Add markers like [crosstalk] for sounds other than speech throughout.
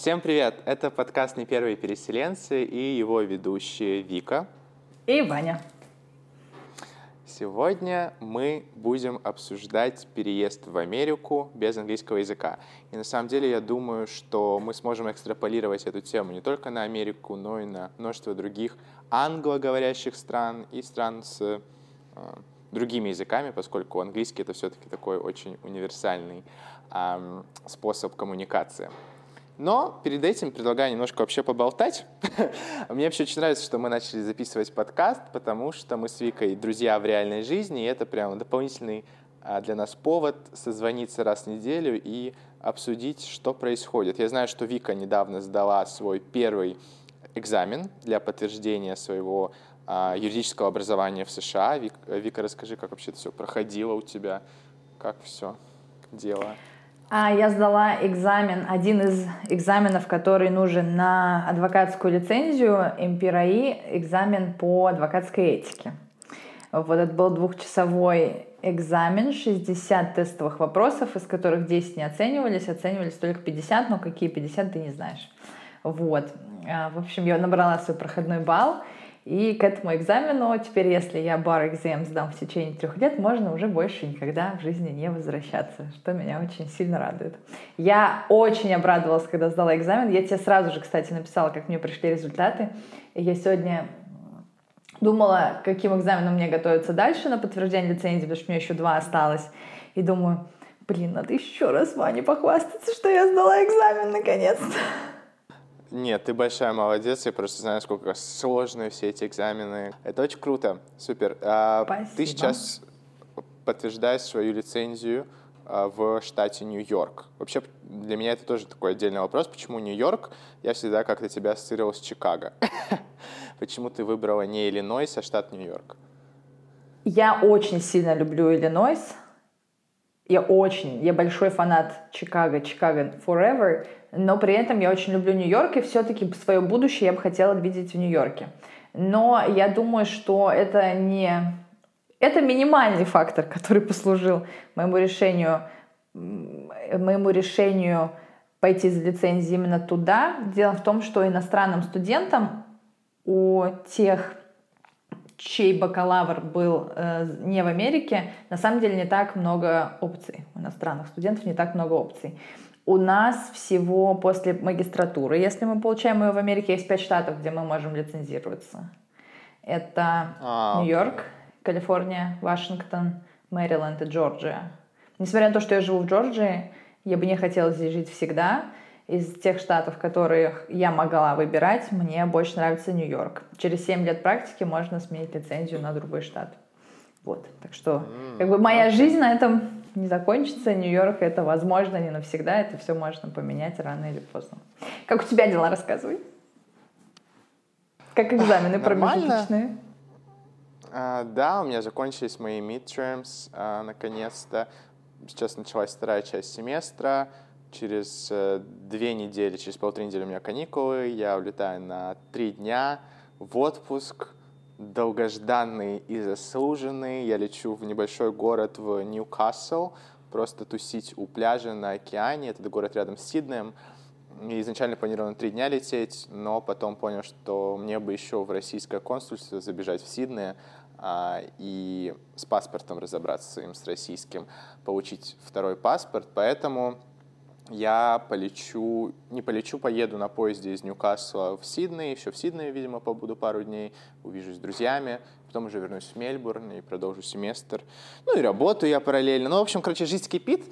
Всем привет! Это подкаст «Не первые переселенцы» и его ведущие Вика и Ваня. Сегодня мы будем обсуждать переезд в Америку без английского языка. И на самом деле я думаю, что мы сможем экстраполировать эту тему не только на Америку, но и на множество других англоговорящих стран и стран с э, другими языками, поскольку английский это все-таки такой очень универсальный э, способ коммуникации. Но перед этим предлагаю немножко вообще поболтать. [laughs] Мне вообще очень нравится, что мы начали записывать подкаст, потому что мы с Викой друзья в реальной жизни, и это прям дополнительный а, для нас повод созвониться раз в неделю и обсудить, что происходит. Я знаю, что Вика недавно сдала свой первый экзамен для подтверждения своего а, юридического образования в США. Вика, Вика, расскажи, как вообще это все проходило у тебя, как все дело. А я сдала экзамен, один из экзаменов, который нужен на адвокатскую лицензию МПРАИ, экзамен по адвокатской этике. Вот это был двухчасовой экзамен, 60 тестовых вопросов, из которых 10 не оценивались, оценивались только 50, но какие 50 ты не знаешь. Вот. А, в общем, я набрала свой проходной балл, и к этому экзамену теперь, если я бар экзамен сдам в течение трех лет, можно уже больше никогда в жизни не возвращаться, что меня очень сильно радует. Я очень обрадовалась, когда сдала экзамен. Я тебе сразу же, кстати, написала, как мне пришли результаты. И я сегодня думала, каким экзаменом мне готовиться дальше на подтверждение лицензии, потому что меня еще два осталось. И думаю, блин, надо еще раз Ване похвастаться, что я сдала экзамен наконец-то. Нет, ты большая молодец, я просто знаю, сколько сложные все эти экзамены. Это очень круто, супер. А, Спасибо. Ты сейчас подтверждаешь свою лицензию а, в штате Нью-Йорк. Вообще, для меня это тоже такой отдельный вопрос. Почему Нью-Йорк? Я всегда как-то тебя ассоциировал с Чикаго. [laughs] Почему ты выбрала не Иллинойс, а штат Нью-Йорк? Я очень сильно люблю Иллинойс. Я очень, я большой фанат Чикаго, Чикаго Forever, но при этом я очень люблю Нью-Йорк, и все-таки свое будущее я бы хотела видеть в Нью-Йорке. Но я думаю, что это не... Это минимальный фактор, [laughs] который послужил моему решению, моему решению пойти за лицензией именно туда. Дело в том, что иностранным студентам у тех чей бакалавр был э, не в Америке, на самом деле не так много опций. У иностранных студентов не так много опций. У нас всего после магистратуры, если мы получаем ее в Америке, есть пять штатов, где мы можем лицензироваться. Это а, Нью-Йорк, Калифорния, Вашингтон, Мэриленд и Джорджия. Несмотря на то, что я живу в Джорджии, я бы не хотела здесь жить всегда, из тех штатов, которых я могла выбирать, мне больше нравится Нью-Йорк. Через 7 лет практики можно сменить лицензию на другой штат. Вот, так что, как бы моя жизнь на этом не закончится. Нью-Йорк это возможно не навсегда, это все можно поменять рано или поздно. Как у тебя дела, рассказывай. Как экзамены [laughs] промежуточные? А, да, у меня закончились мои midterms, а, наконец-то. Сейчас началась вторая часть семестра через э, две недели, через полторы недели у меня каникулы, я улетаю на три дня в отпуск, долгожданный и заслуженный. Я лечу в небольшой город в Ньюкасл, просто тусить у пляжа на океане. Это город рядом с Сиднеем. И изначально планировал на три дня лететь, но потом понял, что мне бы еще в российское консульство забежать в Сиднее а, и с паспортом разобраться своим, с российским, получить второй паспорт. Поэтому я полечу, не полечу, поеду на поезде из Ньюкасла в Сидней, еще в Сиднее, видимо, побуду пару дней, увижусь с друзьями, потом уже вернусь в Мельбурн и продолжу семестр. Ну и работаю я параллельно. Ну, в общем, короче, жизнь кипит.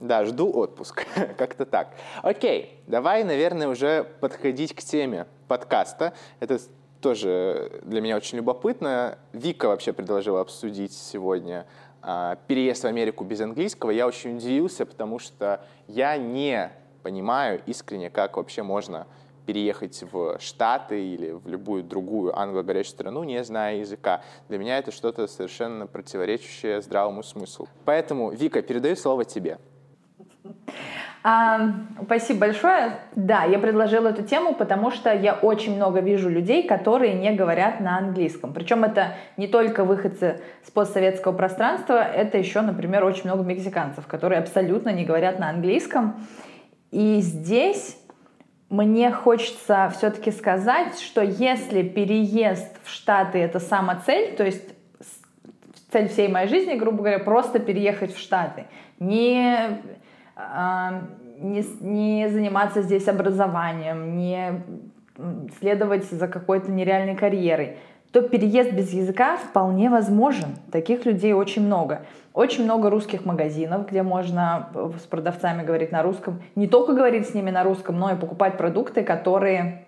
Да, жду отпуск. [laughs] Как-то так. Окей, давай, наверное, уже подходить к теме подкаста. Это тоже для меня очень любопытно. Вика вообще предложила обсудить сегодня переезд в Америку без английского, я очень удивился, потому что я не понимаю искренне, как вообще можно переехать в Штаты или в любую другую англоговорящую страну, не зная языка. Для меня это что-то совершенно противоречащее здравому смыслу. Поэтому, Вика, передаю слово тебе. А, спасибо большое. Да, я предложила эту тему, потому что я очень много вижу людей, которые не говорят на английском. Причем это не только выходцы с постсоветского пространства, это еще, например, очень много мексиканцев, которые абсолютно не говорят на английском. И здесь мне хочется все-таки сказать, что если переезд в Штаты это сама цель, то есть цель всей моей жизни, грубо говоря, просто переехать в Штаты, не, не, не заниматься здесь образованием, не следовать за какой-то нереальной карьерой, то переезд без языка вполне возможен. Таких людей очень много. Очень много русских магазинов, где можно э, с продавцами говорить на русском. Не только говорить с ними на русском, но и покупать продукты, которые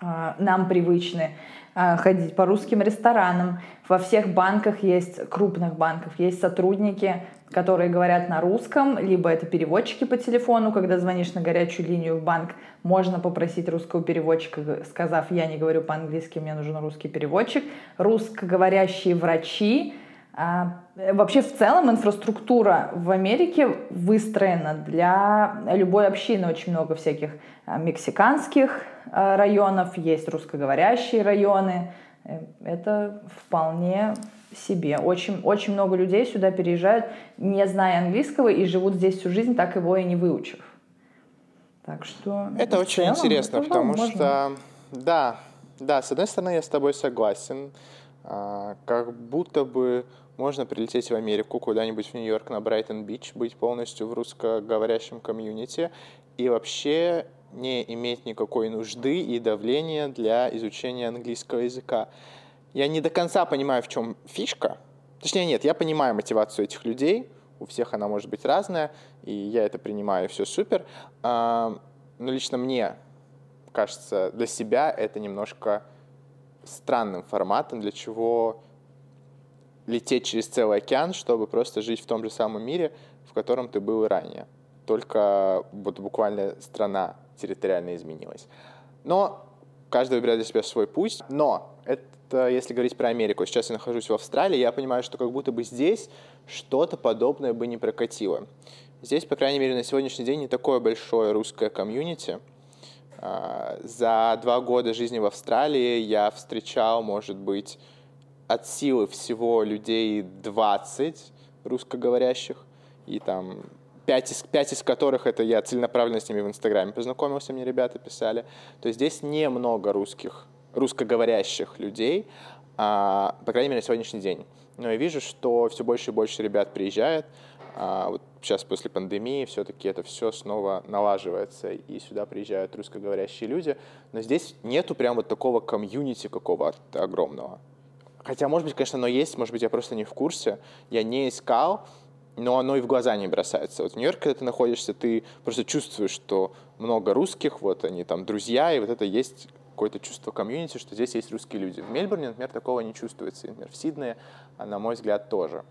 э, нам привычны. Э, ходить по русским ресторанам. Во всех банках есть, крупных банках, есть сотрудники, которые говорят на русском, либо это переводчики по телефону, когда звонишь на горячую линию в банк, можно попросить русского переводчика, сказав, я не говорю по-английски, мне нужен русский переводчик. Русскоговорящие врачи, а, вообще в целом инфраструктура в Америке выстроена для любой общины. Очень много всяких а, мексиканских а, районов, есть русскоговорящие районы. Э, это вполне себе. Очень, очень много людей сюда переезжают, не зная английского, и живут здесь всю жизнь, так его и не выучив. Так что... Это очень целом, интересно, это потому можно. что... Да, да, с одной стороны, я с тобой согласен. Как будто бы можно прилететь в Америку, куда-нибудь в Нью-Йорк, на Брайтон-Бич, быть полностью в русскоговорящем комьюнити и вообще не иметь никакой нужды и давления для изучения английского языка. Я не до конца понимаю, в чем фишка. Точнее, нет, я понимаю мотивацию этих людей, у всех она может быть разная, и я это принимаю, все супер. А, но лично мне кажется, для себя это немножко странным форматом, для чего лететь через целый океан, чтобы просто жить в том же самом мире, в котором ты был и ранее. Только вот буквально страна территориально изменилась. Но каждый выбирает для себя свой путь. Но это, если говорить про Америку, сейчас я нахожусь в Австралии, я понимаю, что как будто бы здесь что-то подобное бы не прокатило. Здесь, по крайней мере, на сегодняшний день не такое большое русское комьюнити. А, за два года жизни в Австралии я встречал, может быть, от силы всего людей 20 русскоговорящих, и там 5 из, 5 из которых это я целенаправленно с ними в Инстаграме познакомился, мне ребята писали. То есть здесь немного русских, русскоговорящих людей, а, по крайней мере, на сегодняшний день. Но я вижу, что все больше и больше ребят приезжает. А, вот сейчас после пандемии все-таки это все снова налаживается, и сюда приезжают русскоговорящие люди. Но здесь нету прям вот такого комьюнити какого-то огромного. Хотя, может быть, конечно, оно есть, может быть, я просто не в курсе, я не искал, но оно и в глаза не бросается. Вот в Нью-Йорке, когда ты находишься, ты просто чувствуешь, что много русских, вот они там друзья, и вот это есть какое-то чувство комьюнити, что здесь есть русские люди. В Мельбурне, например, такого не чувствуется. Например, в Сиднее, а, на мой взгляд, тоже.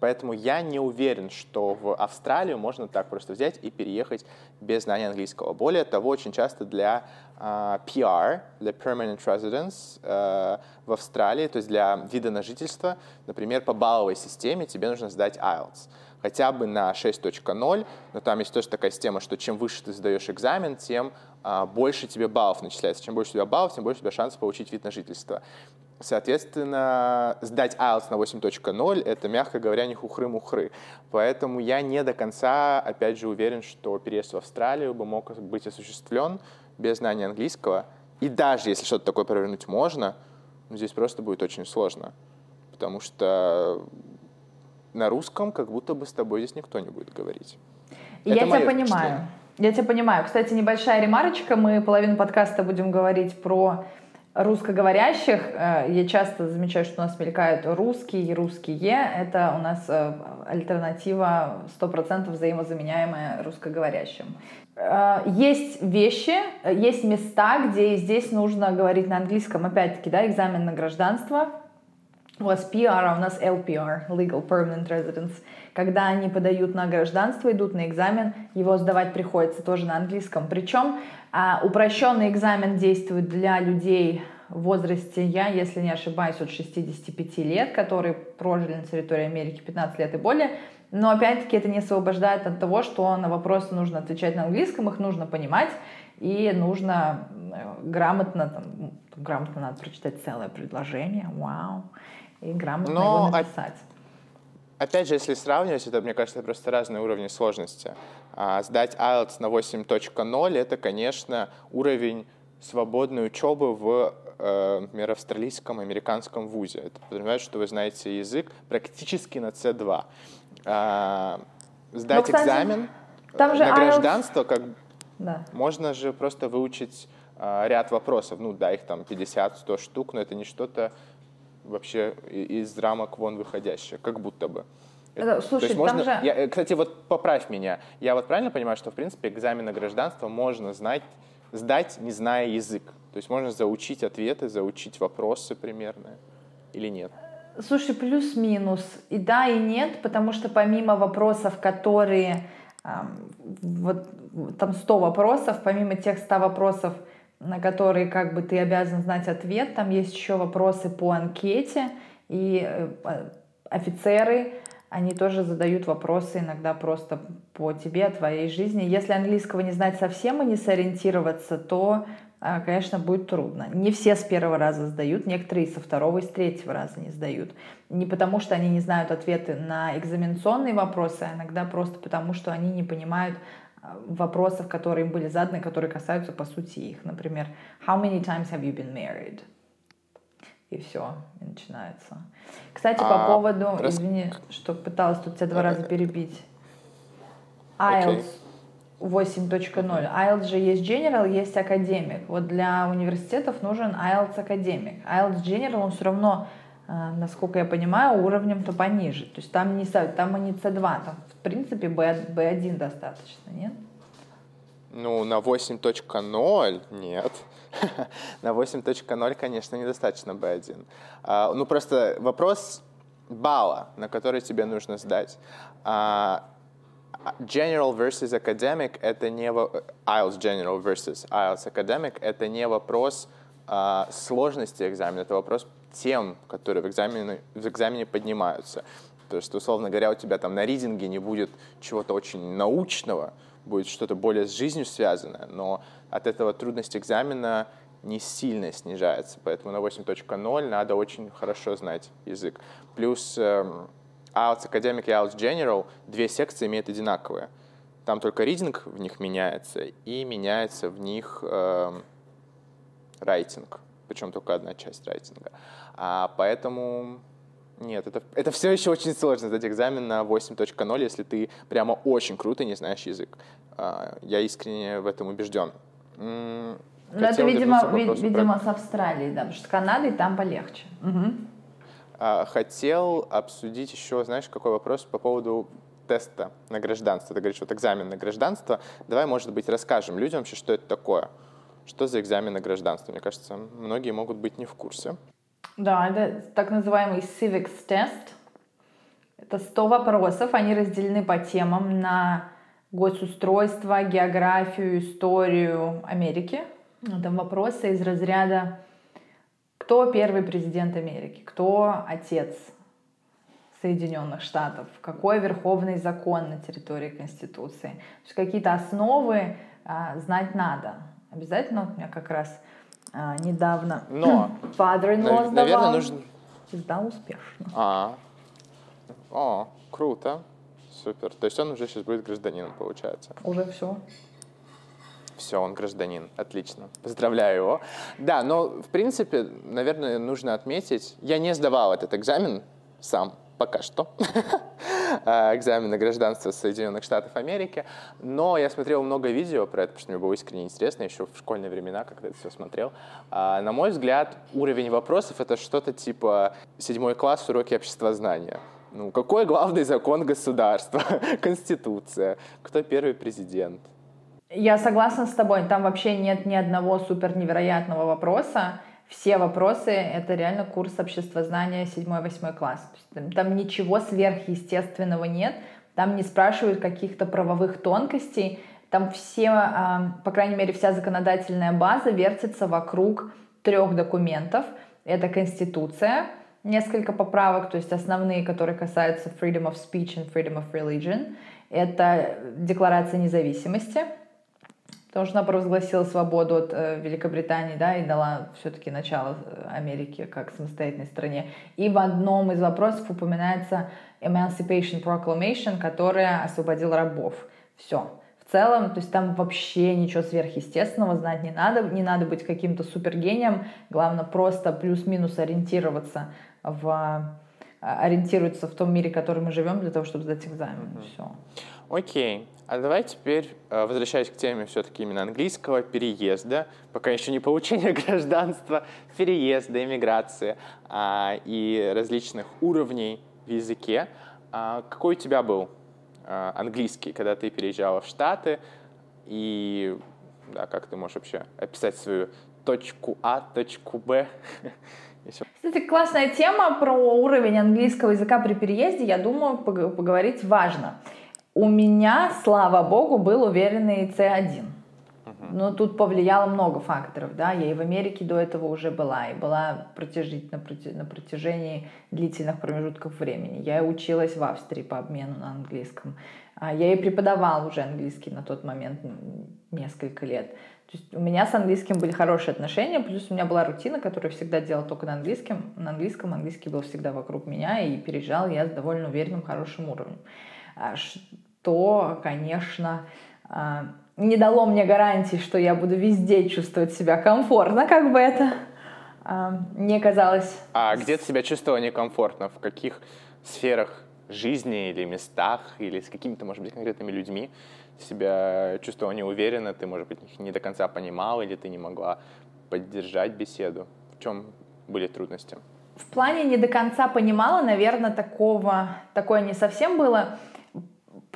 Поэтому я не уверен, что в Австралию можно так просто взять и переехать без знания английского. Более того, очень часто для PR, для Permanent Residence uh, в Австралии, то есть для вида на жительство, например, по балловой системе тебе нужно сдать IELTS хотя бы на 6.0, но там есть тоже такая система, что чем выше ты сдаешь экзамен, тем а, больше тебе баллов начисляется. Чем больше у тебя баллов, тем больше у тебя шансов получить вид на жительство. Соответственно, сдать IELTS на 8.0 — это, мягко говоря, не хухры-мухры. Поэтому я не до конца, опять же, уверен, что переезд в Австралию бы мог быть осуществлен без знания английского. И даже если что-то такое провернуть можно, ну, здесь просто будет очень сложно. Потому что на русском как будто бы с тобой здесь никто не будет говорить. Я тебя понимаю. Я тебя понимаю. Кстати, небольшая ремарочка. Мы половину подкаста будем говорить про русскоговорящих. Э, я часто замечаю, что у нас мелькают русские и русские. Это у нас э, альтернатива 100% взаимозаменяемая русскоговорящим. Э, есть вещи, есть места, где здесь нужно говорить на английском. Опять-таки, да, экзамен на гражданство. У вас PR, а у нас LPR, Legal Permanent Residence. Когда они подают на гражданство, идут на экзамен, его сдавать приходится тоже на английском. Причем а упрощенный экзамен действует для людей в возрасте, я, если не ошибаюсь, от 65 лет, которые прожили на территории Америки 15 лет и более. Но опять-таки это не освобождает от того, что на вопросы нужно отвечать на английском, их нужно понимать, и нужно э, грамотно, там, грамотно надо прочитать целое предложение, вау, и грамотно Но, его написать. опять же, если сравнивать, это, мне кажется, просто разные уровни сложности. А сдать IELTS на 8.0 — это, конечно, уровень свободной учебы в э, например, австралийском, американском вузе. Это подразумевает, что вы знаете язык практически на C2. А, сдать Но, кстати, экзамен там же на IELTS... гражданство, как да. можно же просто выучить а, ряд вопросов. Ну да, их там 50-100 штук, но это не что-то вообще из рамок вон выходящее, как будто бы. Это, слушай, То есть можно, же... я, э, кстати, вот поправь меня. Я вот правильно понимаю, что в принципе экзамен на гражданство можно знать, сдать, не зная язык. То есть можно заучить ответы, заучить вопросы примерно или нет? Слушай, плюс-минус. И да, и нет, потому что помимо вопросов, которые... Эм, вот там 100 вопросов, помимо тех 100 вопросов, на которые как бы ты обязан знать ответ, там есть еще вопросы по анкете, и э, офицеры, они тоже задают вопросы иногда просто по тебе, о твоей жизни. Если английского не знать совсем и не сориентироваться, то а, конечно, будет трудно. Не все с первого раза сдают, некоторые со второго и с третьего раза не сдают. Не потому, что они не знают ответы на экзаменационные вопросы, а иногда просто потому, что они не понимают вопросов, которые им были заданы, которые касаются, по сути, их. Например, how many times have you been married? И все, и начинается. Кстати, а, по поводу, рас... извини, что пыталась тут тебя два раза перебить. IELTS. Okay. 8.0. IELTS же есть General, есть Academic. Вот для университетов нужен IELTS Academic. IELTS General, он все равно, насколько я понимаю, уровнем-то пониже. То есть там не, там не C2, там в принципе B, B1 достаточно, нет? Ну, на 8.0 нет. [laughs] на 8.0, конечно, недостаточно B1. А, ну, просто вопрос балла, на который тебе нужно сдать. А, General versus Academic — это не... IELTS General versus IELTS Academic — это не вопрос а, сложности экзамена, это вопрос тем, которые в экзамене, в экзамене поднимаются. То есть, условно говоря, у тебя там на ридинге не будет чего-то очень научного, будет что-то более с жизнью связанное, но от этого трудность экзамена не сильно снижается. Поэтому на 8.0 надо очень хорошо знать язык. Плюс эм, IELTS Academic и IELTS General две секции имеют одинаковые. Там только ридинг в них меняется, и меняется в них э, райтинг, причем только одна часть райтинга. А поэтому нет, это, это все еще очень сложно сдать экзамен на 8.0, если ты прямо очень круто не знаешь язык. А, я искренне в этом убежден. Ну, это, видимо, видимо про... с Австралией, да, потому что с Канадой там полегче. Угу. Хотел обсудить еще, знаешь, какой вопрос по поводу теста на гражданство. Ты говоришь, вот экзамен на гражданство. Давай, может быть, расскажем людям вообще, что это такое. Что за экзамен на гражданство? Мне кажется, многие могут быть не в курсе. Да, это так называемый civics тест. Это 100 вопросов, они разделены по темам на госустройство, географию, историю Америки. Это вопросы из разряда кто первый президент Америки? Кто отец Соединенных Штатов? Какой верховный закон на территории Конституции? То есть какие-то основы а, знать надо. Обязательно у меня как раз а, недавно Но, [clears throat] father-in-law наверное, нужно... Сдал успешно. А, о, круто. Супер. То есть он уже сейчас будет гражданином, получается. Уже все. Все, он гражданин. Отлично. Поздравляю его. Да, но, в принципе, наверное, нужно отметить, я не сдавал этот экзамен сам, пока что. [laughs] А, экзамен на гражданство Соединенных Штатов Америки. Но я смотрел много видео про это, потому что мне было искренне интересно, еще в школьные времена, когда это все смотрел. А, на мой взгляд, уровень вопросов — это что-то типа седьмой класс уроки обществознания. Ну, какой главный закон государства? [laughs] Конституция. Кто первый президент? Я согласна с тобой, там вообще нет ни одного супер невероятного вопроса. Все вопросы — это реально курс обществознания 7-8 класс. Там, там ничего сверхъестественного нет, там не спрашивают каких-то правовых тонкостей, там все, а, по крайней мере, вся законодательная база вертится вокруг трех документов. Это Конституция, несколько поправок, то есть основные, которые касаются freedom of speech and freedom of religion. Это Декларация независимости — потому что она провозгласила свободу от э, Великобритании, да, и дала все-таки начало э, Америке как самостоятельной стране. И в одном из вопросов упоминается Emancipation Proclamation, которая освободила рабов. Все. В целом, то есть там вообще ничего сверхъестественного знать не надо, не надо быть каким-то супергением, главное просто плюс-минус ориентироваться в ориентируется в том мире, в котором мы живем, для того, чтобы сдать экзамен. Mm-hmm. Все. Окей. А давай теперь, э, возвращаясь к теме все-таки именно английского переезда, пока еще не получения [laughs] гражданства, переезда, иммиграции а, и различных уровней в языке. А, какой у тебя был а, английский, когда ты переезжала в Штаты? И да, как ты можешь вообще описать свою точку А, точку Б [laughs] Кстати, классная тема про уровень английского языка при переезде. Я думаю, поговорить важно. У меня, слава богу, был уверенный C1. Но тут повлияло много факторов, да, я и в Америке до этого уже была, и была протяжить на, на протяжении длительных промежутков времени. Я училась в Австрии по обмену на английском. А я и преподавала уже английский на тот момент несколько лет. То есть у меня с английским были хорошие отношения, плюс у меня была рутина, которую я всегда делала только на английском. На английском английский был всегда вокруг меня, и переезжал я с довольно уверенным, хорошим уровнем. Что, конечно, а, не дало мне гарантии, что я буду везде чувствовать себя комфортно, как бы это а, не казалось. А где ты себя чувствовала некомфортно? В каких сферах жизни или местах, или с какими-то, может быть, конкретными людьми? себя чувствовала неуверенно, ты, может быть, не до конца понимала, или ты не могла поддержать беседу? В чем были трудности? В плане не до конца понимала, наверное, такого, такое не совсем было.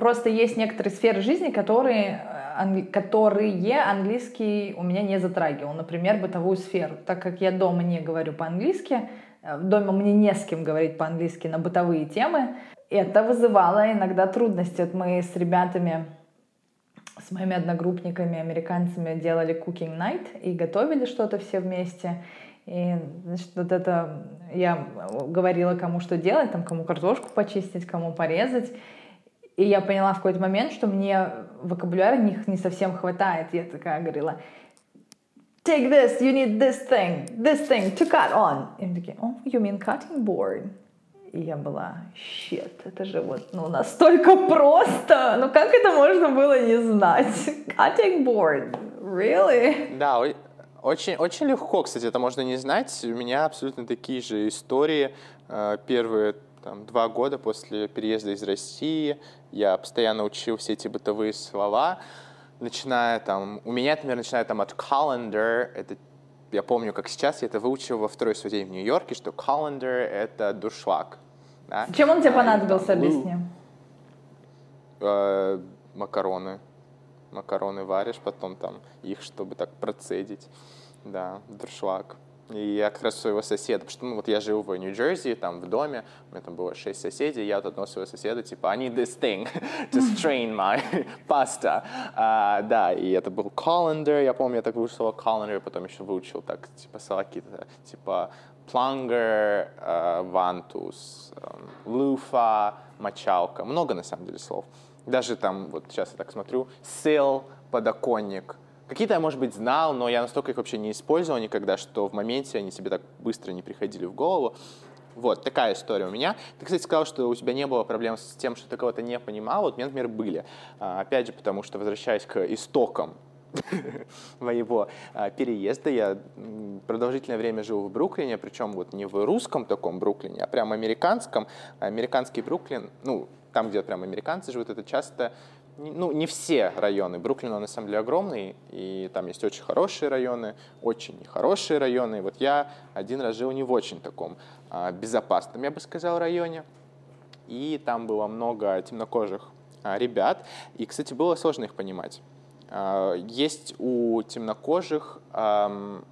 Просто есть некоторые сферы жизни, которые, англи, которые английский у меня не затрагивал. Например, бытовую сферу. Так как я дома не говорю по-английски, э, дома мне не с кем говорить по-английски на бытовые темы, это вызывало иногда трудности. Вот мы с ребятами с моими одногруппниками, американцами делали cooking night и готовили что-то все вместе. И, значит, вот это я говорила, кому что делать, там, кому картошку почистить, кому порезать. И я поняла в какой-то момент, что мне вокабуляра них не совсем хватает. Я такая говорила, take this, you need this thing, this thing to cut on. И они такие, oh, you mean cutting board? И я была, щет, это же вот ну, настолько просто. Ну как это можно было не знать? Cutting board, really? Да, очень, очень легко, кстати, это можно не знать. У меня абсолютно такие же истории. Э, первые там, два года после переезда из России я постоянно учил все эти бытовые слова, начиная там, у меня, например, начиная там от calendar, это я помню, как сейчас я это выучил во второй свой день в Нью-Йорке, что calendar — это дуршлаг. Да? Чем он тебе понадобился, объясни? Э, макароны. Макароны варишь, потом там их, чтобы так процедить. Да, дуршлаг. И я как раз своего соседа, потому что ну, вот я жил в Нью-Джерси, там в доме, у меня там было шесть соседей, я от одного своего соседа, типа, I need this thing [laughs] to strain my [laughs] pasta. Uh, да, и это был colander, я помню, я так выучил слово colander, потом еще выучил так, типа, слова какие-то, типа, plunger, vantus, um, lufa, мочалка, много на самом деле слов. Даже там, вот сейчас я так смотрю, sill, подоконник, Какие-то я, может быть, знал, но я настолько их вообще не использовал никогда, что в моменте они себе так быстро не приходили в голову. Вот, такая история у меня. Ты, кстати, сказал, что у тебя не было проблем с тем, что ты кого-то не понимал. Вот у меня, например, были. А, опять же, потому что, возвращаясь к истокам [laughs] моего а, переезда. Я продолжительное время жил в Бруклине, причем вот не в русском таком Бруклине, а прям американском. Американский Бруклин, ну, там, где прям американцы живут, это часто ну, не все районы. Бруклин, он на самом деле огромный, и там есть очень хорошие районы, очень нехорошие районы. И вот я один раз жил не в очень таком а, безопасном, я бы сказал, районе. И там было много темнокожих а, ребят. И, кстати, было сложно их понимать. А, есть у темнокожих а,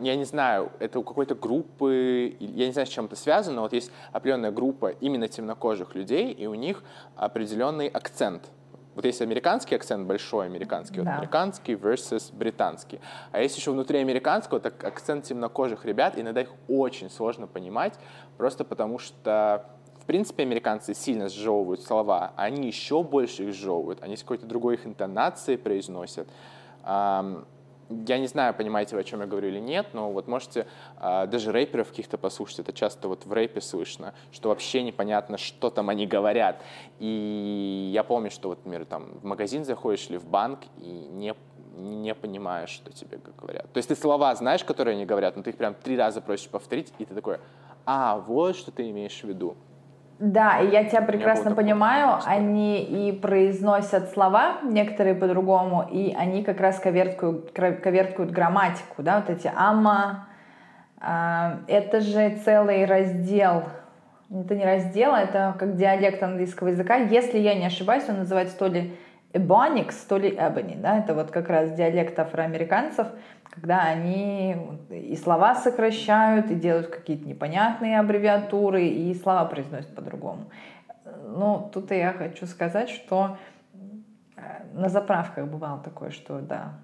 я не знаю, это у какой-то группы, я не знаю, с чем это связано, но вот есть определенная группа именно темнокожих людей, и у них определенный акцент. Вот есть американский акцент, большой американский, да. вот американский versus британский. А есть еще внутри американского так акцент темнокожих ребят, иногда их очень сложно понимать, просто потому что в принципе, американцы сильно сжевывают слова, они еще больше их сжевывают, они с какой-то другой их интонацией произносят. Я не знаю, понимаете вы, о чем я говорю или нет, но вот можете а, даже рэперов каких-то послушать, это часто вот в рэпе слышно, что вообще непонятно, что там они говорят. И я помню, что вот, например, там в магазин заходишь или в банк и не не понимаешь, что тебе говорят. То есть ты слова знаешь, которые они говорят, но ты их прям три раза просишь повторить, и ты такой, а, вот что ты имеешь в виду. Да, и я тебя прекрасно понимаю, они и произносят слова, некоторые по-другому, и они как раз коверткуют, коверткуют грамматику, да, вот эти ама, а, это же целый раздел, это не раздел, это как диалект английского языка, если я не ошибаюсь, он называется то ли Ebonics, то ли Ebony, да, это вот как раз диалект афроамериканцев, когда они и слова сокращают, и делают какие-то непонятные аббревиатуры, и слова произносят по-другому. Ну, тут я хочу сказать, что э, на заправках бывало такое, что да,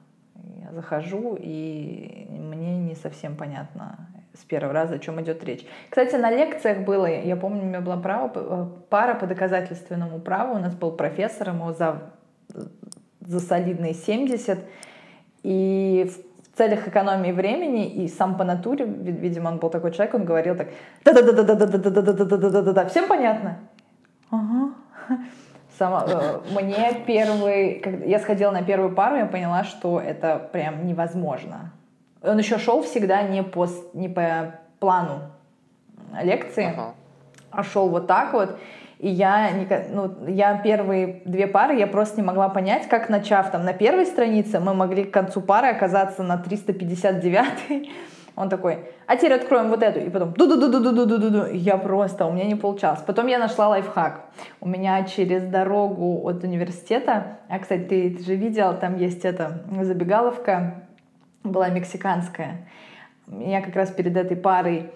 я захожу, и мне не совсем понятно с первого раза, о чем идет речь. Кстати, на лекциях было, я помню, у меня была право, э, пара по доказательственному праву, у нас был профессор, ему за за солидные 70. И в целях экономии времени и сам по натуре, видимо, он был такой человек, он говорил так, да-да-да-да-да-да-да-да-да-да-да-да, всем понятно? Ага. Сама, мне первый, когда я сходила на первую пару, я поняла, что это прям невозможно. Он еще шел всегда не по, не по плану лекции, ага. а шел вот так вот. И я, ну, я первые две пары, я просто не могла понять, как начав там на первой странице, мы могли к концу пары оказаться на 359 он такой, а теперь откроем вот эту. И потом ду ду ду ду ду ду ду ду Я просто, у меня не получалось. Потом я нашла лайфхак. У меня через дорогу от университета, а, кстати, ты, ты же видел, там есть эта забегаловка, была мексиканская. У меня как раз перед этой парой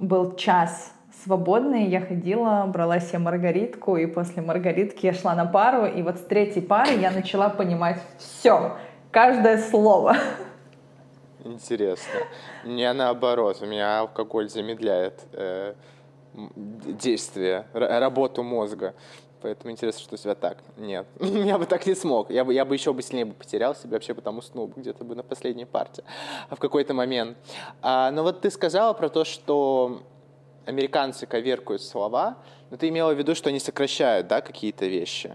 был час свободной я ходила, брала себе маргаритку, и после маргаритки я шла на пару, и вот с третьей пары я начала понимать все, каждое слово. Интересно. Мне наоборот, у меня алкоголь замедляет э, действие, работу мозга. Поэтому интересно, что у тебя так. Нет, [laughs] я бы так не смог. Я бы, я бы еще бы сильнее бы потерял себя, вообще потом уснул бы где-то бы на последней партии а в какой-то момент. А, но вот ты сказала про то, что американцы коверкуют слова, но ты имела в виду, что они сокращают, да, какие-то вещи?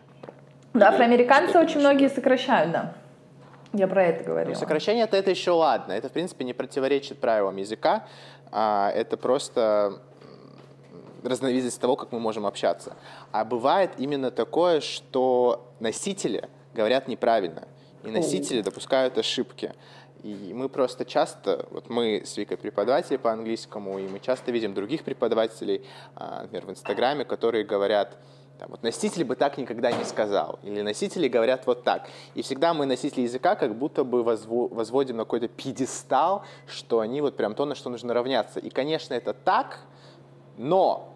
Да, афроамериканцы очень многие сокращают, да. Я про это говорила. Ну, сокращение это, это еще ладно. Это, в принципе, не противоречит правилам языка. А это просто разновидность того, как мы можем общаться. А бывает именно такое, что носители говорят неправильно. И носители допускают ошибки. И мы просто часто, вот мы с Викой преподаватели по английскому, и мы часто видим других преподавателей, а, например, в Инстаграме, которые говорят, там, вот носитель бы так никогда не сказал, или носители говорят вот так. И всегда мы носители языка как будто бы возво возводим на какой-то пьедестал, что они вот прям то, на что нужно равняться. И, конечно, это так, но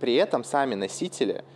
при этом сами носители –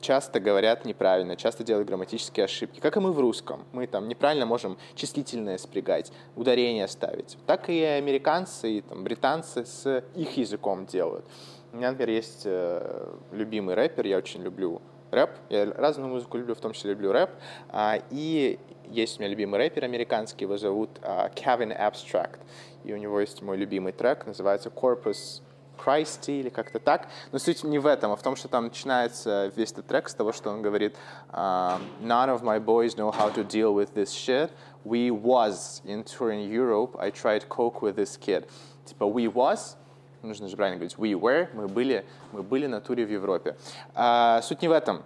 часто говорят неправильно, часто делают грамматические ошибки, как и мы в русском. Мы там неправильно можем числительное спрягать, ударение ставить. Так и американцы, и там, британцы с их языком делают. У меня, например, есть э, любимый рэпер, я очень люблю рэп, я разную музыку люблю, в том числе люблю рэп, а, и есть у меня любимый рэпер американский, его зовут а, Abstract, и у него есть мой любимый трек, называется Corpus Christy или как-то так. Но суть не в этом, а в том, что там начинается весь этот трек с того, что он говорит um, «None of my boys know how to deal with this shit. We was in tour in Europe. I tried coke with this kid». Типа «we was», нужно же правильно говорить «we were», мы были, мы были на туре в Европе. А, суть не в этом.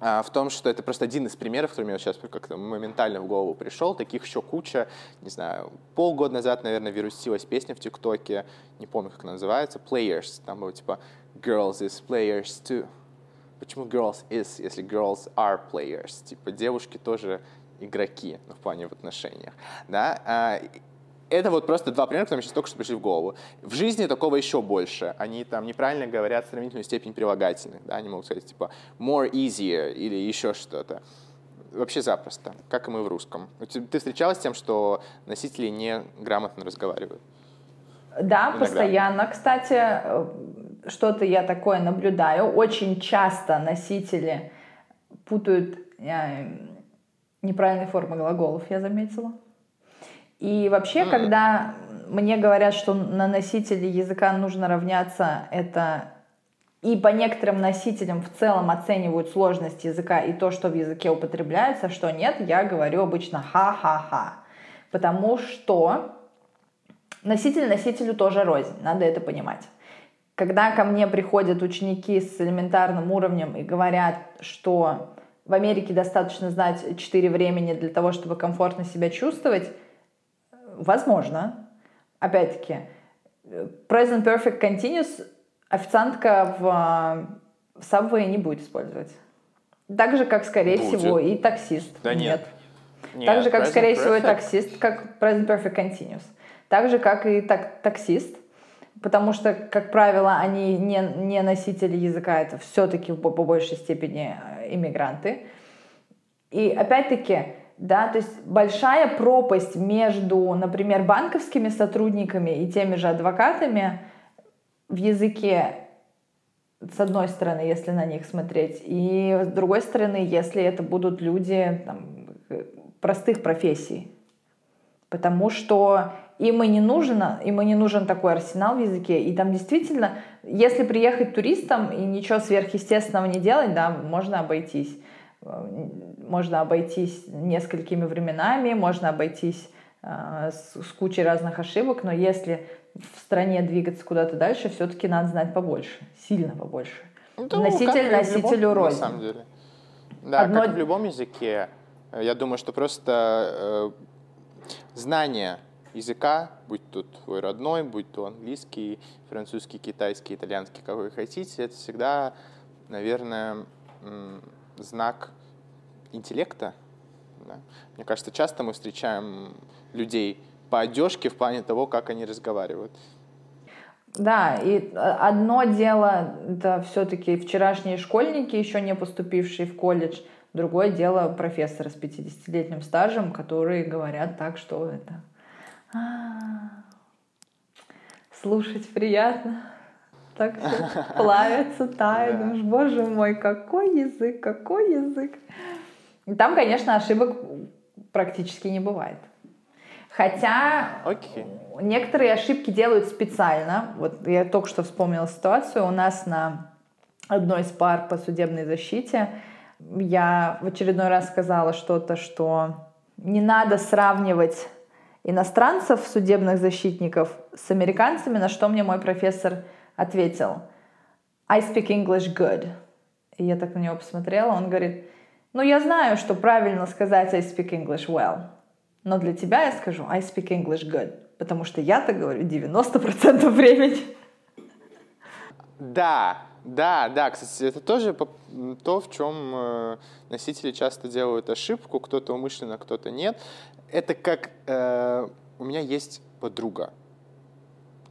А, в том, что это просто один из примеров, который мне сейчас как-то моментально в голову пришел. Таких еще куча. Не знаю, полгода назад, наверное, вирусилась песня в ТикТоке, не помню, как она называется, Players. Там было типа Girls is players too. Почему girls is, если girls are players? Типа девушки тоже игроки ну, в плане в отношениях. Да? Это вот просто два примера, которые мне сейчас только что пришли в голову. В жизни такого еще больше. Они там неправильно говорят сравнительную степень прилагательных. Да? Они могут сказать типа more easier или еще что-то. Вообще запросто, как и мы в русском. Ты встречалась с тем, что носители не грамотно разговаривают? Да, Иногда. постоянно. Кстати, что-то я такое наблюдаю. Очень часто носители путают э, неправильные формы глаголов, я заметила. И вообще, когда мне говорят, что на носителе языка нужно равняться, это и по некоторым носителям в целом оценивают сложность языка и то, что в языке употребляется, что нет, я говорю обычно ха-ха-ха. Потому что носитель носителю тоже рознь, надо это понимать. Когда ко мне приходят ученики с элементарным уровнем и говорят, что в Америке достаточно знать четыре времени для того, чтобы комфортно себя чувствовать, возможно. Опять-таки, present perfect continuous официантка в, в Subway не будет использовать. Так же, как, скорее будет. всего, и таксист. Да нет. нет. Так же, как, скорее perfect. всего, и таксист, как Present Perfect Continuous. Так же, как и так, таксист. Потому что, как правило, они не, не носители языка, это все-таки по, по большей степени э, иммигранты. И опять-таки, да, то есть большая пропасть между, например, банковскими сотрудниками и теми же адвокатами – в языке, с одной стороны, если на них смотреть, и с другой стороны, если это будут люди там, простых профессий. Потому что им и не нужен, им и не нужен такой арсенал в языке. И там действительно, если приехать туристом и ничего сверхъестественного не делать, да, можно обойтись. Можно обойтись несколькими временами, можно обойтись э, с, с кучей разных ошибок, но если в стране двигаться куда-то дальше, все-таки надо знать побольше, сильно побольше. Ну, Носитель носителю любом, рознь. На самом деле. Да, Одно... как в любом языке, я думаю, что просто э, знание языка, будь то твой родной, будь то английский, французский, китайский, итальянский, какой хотите, это всегда, наверное, знак интеллекта. Да? Мне кажется, часто мы встречаем людей, по одежке в плане того, как они разговаривают. Да, и одно дело, это все-таки вчерашние школьники, еще не поступившие в колледж, другое дело профессоры с 50-летним стажем, которые говорят так, что это... А, слушать приятно. Так все [laughs] плавится, тает. Думаешь, боже мой, какой язык, какой язык. И там, конечно, ошибок практически не бывает. Хотя okay. некоторые ошибки делают специально. Вот я только что вспомнила ситуацию. У нас на одной из пар по судебной защите я в очередной раз сказала что-то, что не надо сравнивать иностранцев, судебных защитников, с американцами, на что мне мой профессор ответил. I speak English good. И я так на него посмотрела, он говорит, ну я знаю, что правильно сказать I speak English well. Но для тебя я скажу I speak English good, потому что я так говорю 90% времени. Да, да, да, кстати, это тоже то, в чем э, носители часто делают ошибку, кто-то умышленно, кто-то нет. Это как э, у меня есть подруга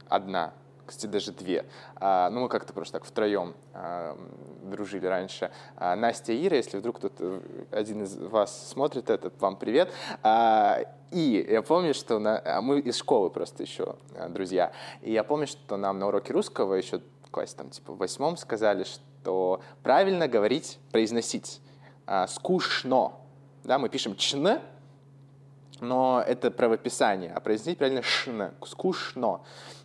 одна, кстати, даже две. А, ну, мы как-то просто так втроем а, дружили раньше. А, Настя и Ира, если вдруг кто-то, один из вас смотрит это, вам привет. А, и я помню, что на, а мы из школы просто еще а, друзья. И я помню, что нам на уроке русского еще в классе там типа в восьмом сказали, что правильно говорить, произносить а, скучно. Да, мы пишем чн, но это правописание, а произносить правильно шн, скучно.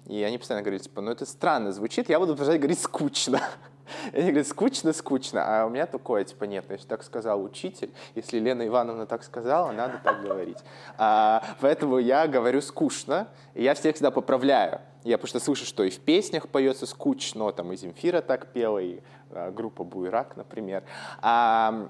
И они постоянно говорили, типа, ну это странно звучит, я буду продолжать говорить скучно. [laughs] И они говорят, скучно, скучно. А у меня такое, типа, нет, ну, если так сказал учитель, если Лена Ивановна так сказала, надо так говорить. А, поэтому я говорю скучно, и я всех всегда поправляю. Я просто слышу, что и в песнях поется скучно, там и Земфира так пела, и а, группа Буйрак, например. А,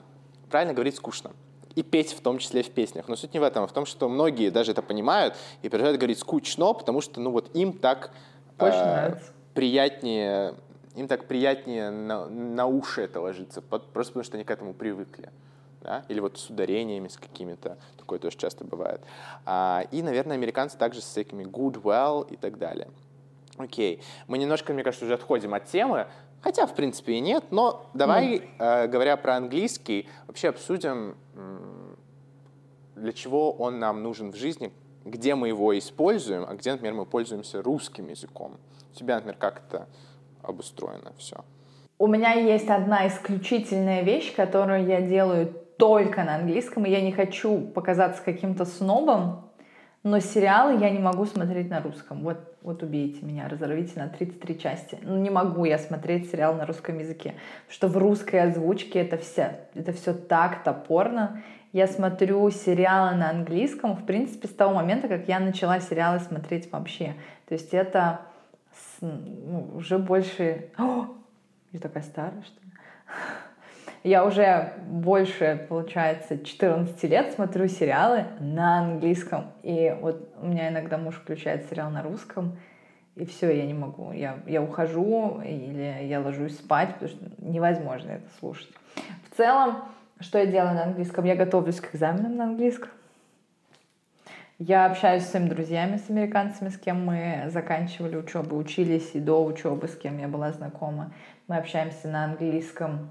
правильно говорить скучно и петь в том числе в песнях. Но суть не в этом, а в том, что многие даже это понимают и продолжают говорить скучно, потому что ну вот им так э, приятнее, им так приятнее на, на уши это ложится, просто потому что они к этому привыкли. Да? Или вот с ударениями, с какими-то, такое тоже часто бывает. А, и, наверное, американцы также с всякими good, well и так далее. Окей, мы немножко, мне кажется, уже отходим от темы, Хотя, в принципе, и нет, но давай, mm. э, говоря про английский, вообще обсудим, для чего он нам нужен в жизни, где мы его используем, а где, например, мы пользуемся русским языком. У тебя, например, как это обустроено все. У меня есть одна исключительная вещь, которую я делаю только на английском, и я не хочу показаться каким-то снобом, но сериалы я не могу смотреть на русском. Вот, вот убейте меня, разорвите на 33 части. Ну, не могу я смотреть сериал на русском языке. Что в русской озвучке это все, это все так топорно. Я смотрю сериалы на английском, в принципе, с того момента, как я начала сериалы смотреть вообще. То есть это с, ну, уже больше... О, я такая старая, что ли? Я уже больше, получается, 14 лет смотрю сериалы на английском. И вот у меня иногда муж включает сериал на русском, и все, я не могу. Я, я ухожу или я ложусь спать, потому что невозможно это слушать. В целом, что я делаю на английском? Я готовлюсь к экзаменам на английском. Я общаюсь с своими друзьями, с американцами, с кем мы заканчивали учебу, учились и до учебы, с кем я была знакома. Мы общаемся на английском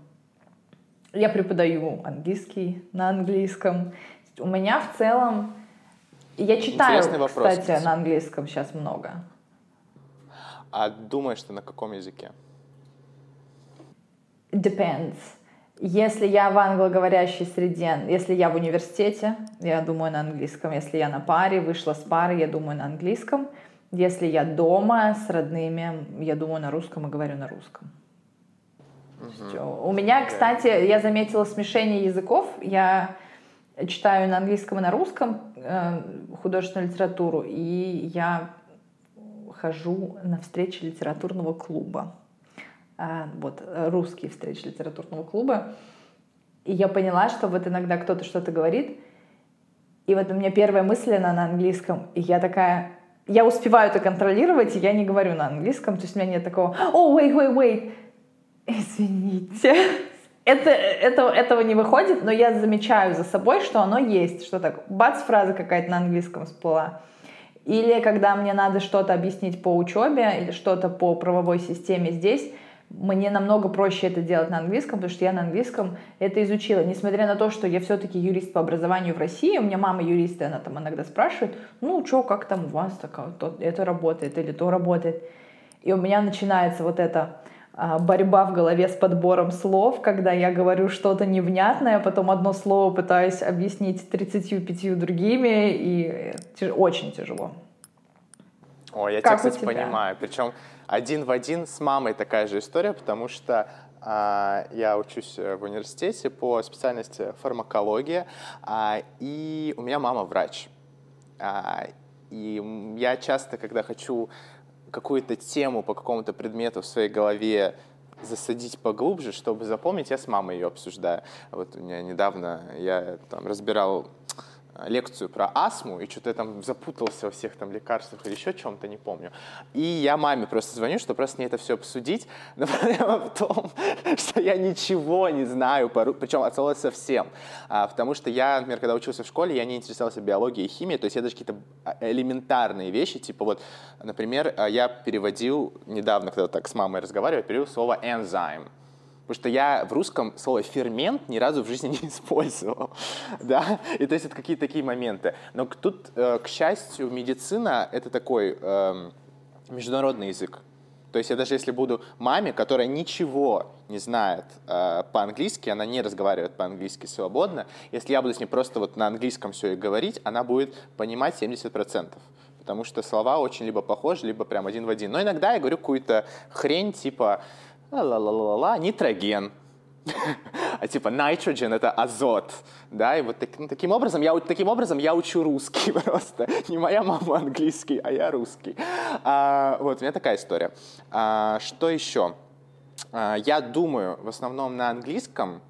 я преподаю английский на английском. У меня в целом... Я читаю, вопрос, кстати, кстати, на английском сейчас много. А думаешь ты на каком языке? Depends. Если я в англоговорящей среде, если я в университете, я думаю на английском. Если я на паре, вышла с пары, я думаю на английском. Если я дома с родными, я думаю на русском и говорю на русском. Угу. У меня, кстати, я заметила смешение языков. Я читаю на английском и на русском э, художественную литературу, и я хожу на встречи литературного клуба. Э, вот, русские встречи литературного клуба. И я поняла, что вот иногда кто-то что-то говорит, и вот у меня первая мысль, она на английском, и я такая, я успеваю это контролировать, и я не говорю на английском, то есть у меня нет такого, oh, wait, wait, wait, Извините. Это, это, этого не выходит, но я замечаю за собой, что оно есть, что так, бац, фраза какая-то на английском всплыла. Или когда мне надо что-то объяснить по учебе или что-то по правовой системе здесь, мне намного проще это делать на английском, потому что я на английском это изучила. Несмотря на то, что я все-таки юрист по образованию в России, у меня мама юрист, и она там иногда спрашивает, ну, что, как там у вас так, то, это работает или то работает. И у меня начинается вот это борьба в голове с подбором слов, когда я говорю что-то невнятное, потом одно слово пытаюсь объяснить 35 другими, и очень тяжело. О, я как тебя, кстати, понимаю. Причем один в один с мамой такая же история, потому что а, я учусь в университете по специальности фармакология, а, и у меня мама врач. А, и я часто, когда хочу какую-то тему по какому-то предмету в своей голове засадить поглубже, чтобы запомнить, я с мамой ее обсуждаю. Вот у меня недавно я там разбирал лекцию про астму, и что-то я там запутался во всех там лекарствах или еще чем-то, не помню. И я маме просто звоню, что просто мне это все обсудить, [laughs] но проблема в том, [laughs] что я ничего не знаю, причем от совсем. А, потому что я, например, когда учился в школе, я не интересовался биологией и химией, то есть я даже какие-то а, элементарные вещи, типа вот, например, а, я переводил недавно, когда так с мамой разговаривал, перевел слово «энзайм», Потому что я в русском слово «фермент» ни разу в жизни [laughs] не использовал. [laughs] Да? И то есть это какие-то такие моменты. Но тут, э, к счастью, медицина — это такой э, международный язык. То есть я даже если буду маме, которая ничего не знает э, по-английски, она не разговаривает по-английски свободно, если я буду с ней просто вот на английском все и говорить, она будет понимать 70% потому что слова очень либо похожи, либо прям один в один. Но иногда я говорю какую-то хрень типа ла-ла-ла-ла-ла, нитроген. [laughs] а типа nitrogen — это азот, да, и вот так, ну, таким, образом я, таким образом я учу русский [laughs] просто. Не моя мама английский, а я русский. А, вот, у меня такая история. А, что еще? А, я думаю в основном на английском.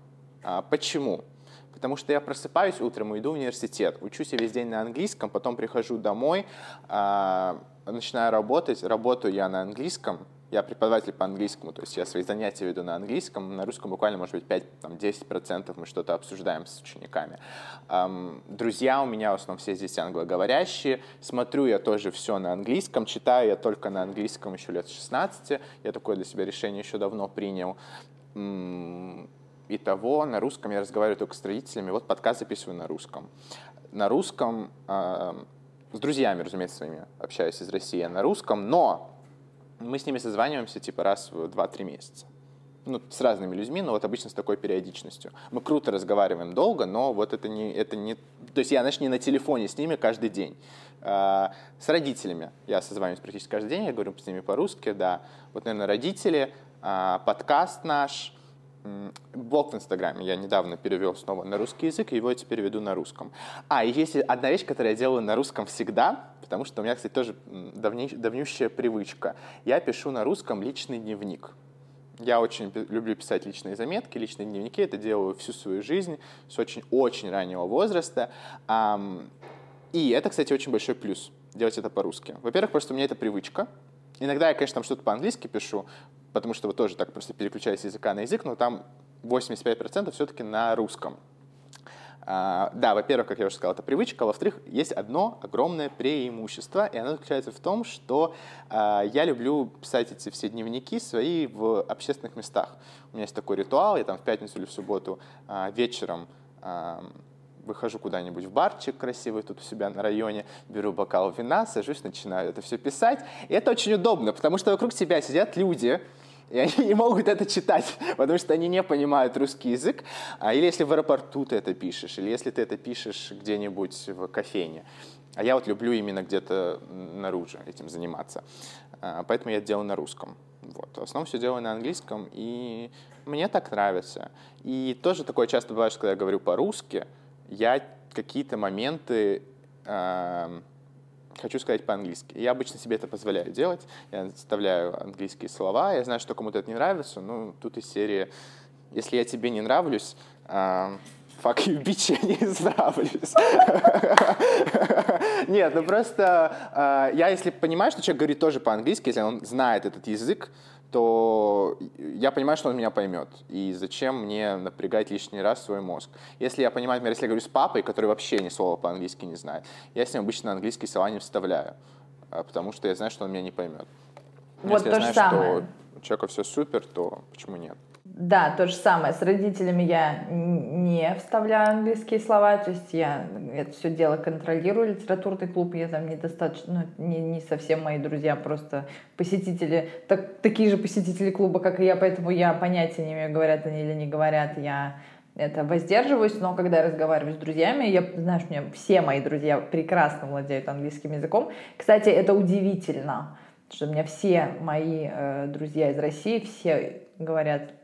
А, почему? Потому что я просыпаюсь утром иду в университет, учусь я весь день на английском, потом прихожу домой, а, начинаю работать, работаю я на английском, я преподаватель по английскому, то есть я свои занятия веду на английском, на русском буквально, может быть, 5-10% мы что-то обсуждаем с учениками. Друзья у меня в основном все здесь англоговорящие, смотрю я тоже все на английском, читаю я только на английском еще лет 16, я такое для себя решение еще давно принял. И того на русском я разговариваю только с родителями, вот подкаст записываю на русском. На русском, с друзьями, разумеется, своими общаюсь из России на русском, но мы с ними созваниваемся типа раз в 2-3 месяца. Ну, с разными людьми, но вот обычно с такой периодичностью. Мы круто разговариваем долго, но вот это не... Это не то есть я, знаешь, не на телефоне с ними каждый день. А, с родителями я созваниваюсь практически каждый день, я говорю с ними по-русски, да. Вот, наверное, родители, а, подкаст наш, блог в Инстаграме я недавно перевел снова на русский язык, и его я теперь веду на русском. А, и есть одна вещь, которую я делаю на русском всегда, потому что у меня, кстати, тоже давней, давнющая привычка. Я пишу на русском личный дневник. Я очень люблю писать личные заметки, личные дневники. Это делаю всю свою жизнь с очень-очень раннего возраста. И это, кстати, очень большой плюс делать это по-русски. Во-первых, просто у меня это привычка. Иногда я, конечно, там что-то по-английски пишу, потому что вот тоже так просто переключаюсь с языка на язык, но там 85% все-таки на русском. Uh, да, во-первых, как я уже сказал, это привычка. Во-вторых, есть одно огромное преимущество, и оно заключается в том, что uh, я люблю писать эти все дневники свои в общественных местах. У меня есть такой ритуал, я там в пятницу или в субботу uh, вечером выхожу куда-нибудь в барчик красивый тут у себя на районе, беру бокал вина, сажусь, начинаю это все писать. И это очень удобно, потому что вокруг тебя сидят люди, и они не могут это читать, [laughs] потому что они не понимают русский язык. А, или если в аэропорту ты это пишешь, или если ты это пишешь где-нибудь в кофейне. А я вот люблю именно где-то наружу этим заниматься. А, поэтому я делаю на русском. Вот. В основном все делаю на английском, и мне так нравится. И тоже такое часто бывает, что когда я говорю по-русски, я какие-то моменты э, хочу сказать по-английски. Я обычно себе это позволяю делать. Я вставляю английские слова. Я знаю, что кому-то это не нравится. Ну, тут из серии «Если я тебе не нравлюсь», э, fuck you, [laughs] bitch, я не нравлюсь. [laughs] Нет, ну просто э, я, если понимаю, что человек говорит тоже по-английски, если он знает этот язык, то я понимаю, что он меня поймет. И зачем мне напрягать лишний раз свой мозг? Если я понимаю, например, если я говорю с папой, который вообще ни слова по-английски не знает, я с ним обычно английские слова не вставляю, а, потому что я знаю, что он меня не поймет. Вот если то я знаю, самое. что у человека все супер, то почему нет? Да, то же самое. С родителями я не вставляю английские слова, то есть я это все дело контролирую. Литературный клуб я там недостаточно, ну, не, не совсем мои друзья, просто посетители, так, такие же посетители клуба, как и я, поэтому я понятия не имею, говорят они или не говорят. Я это воздерживаюсь, но когда я разговариваю с друзьями, я, знаешь, у меня все мои друзья прекрасно владеют английским языком. Кстати, это удивительно, что у меня все мои э, друзья из России, все говорят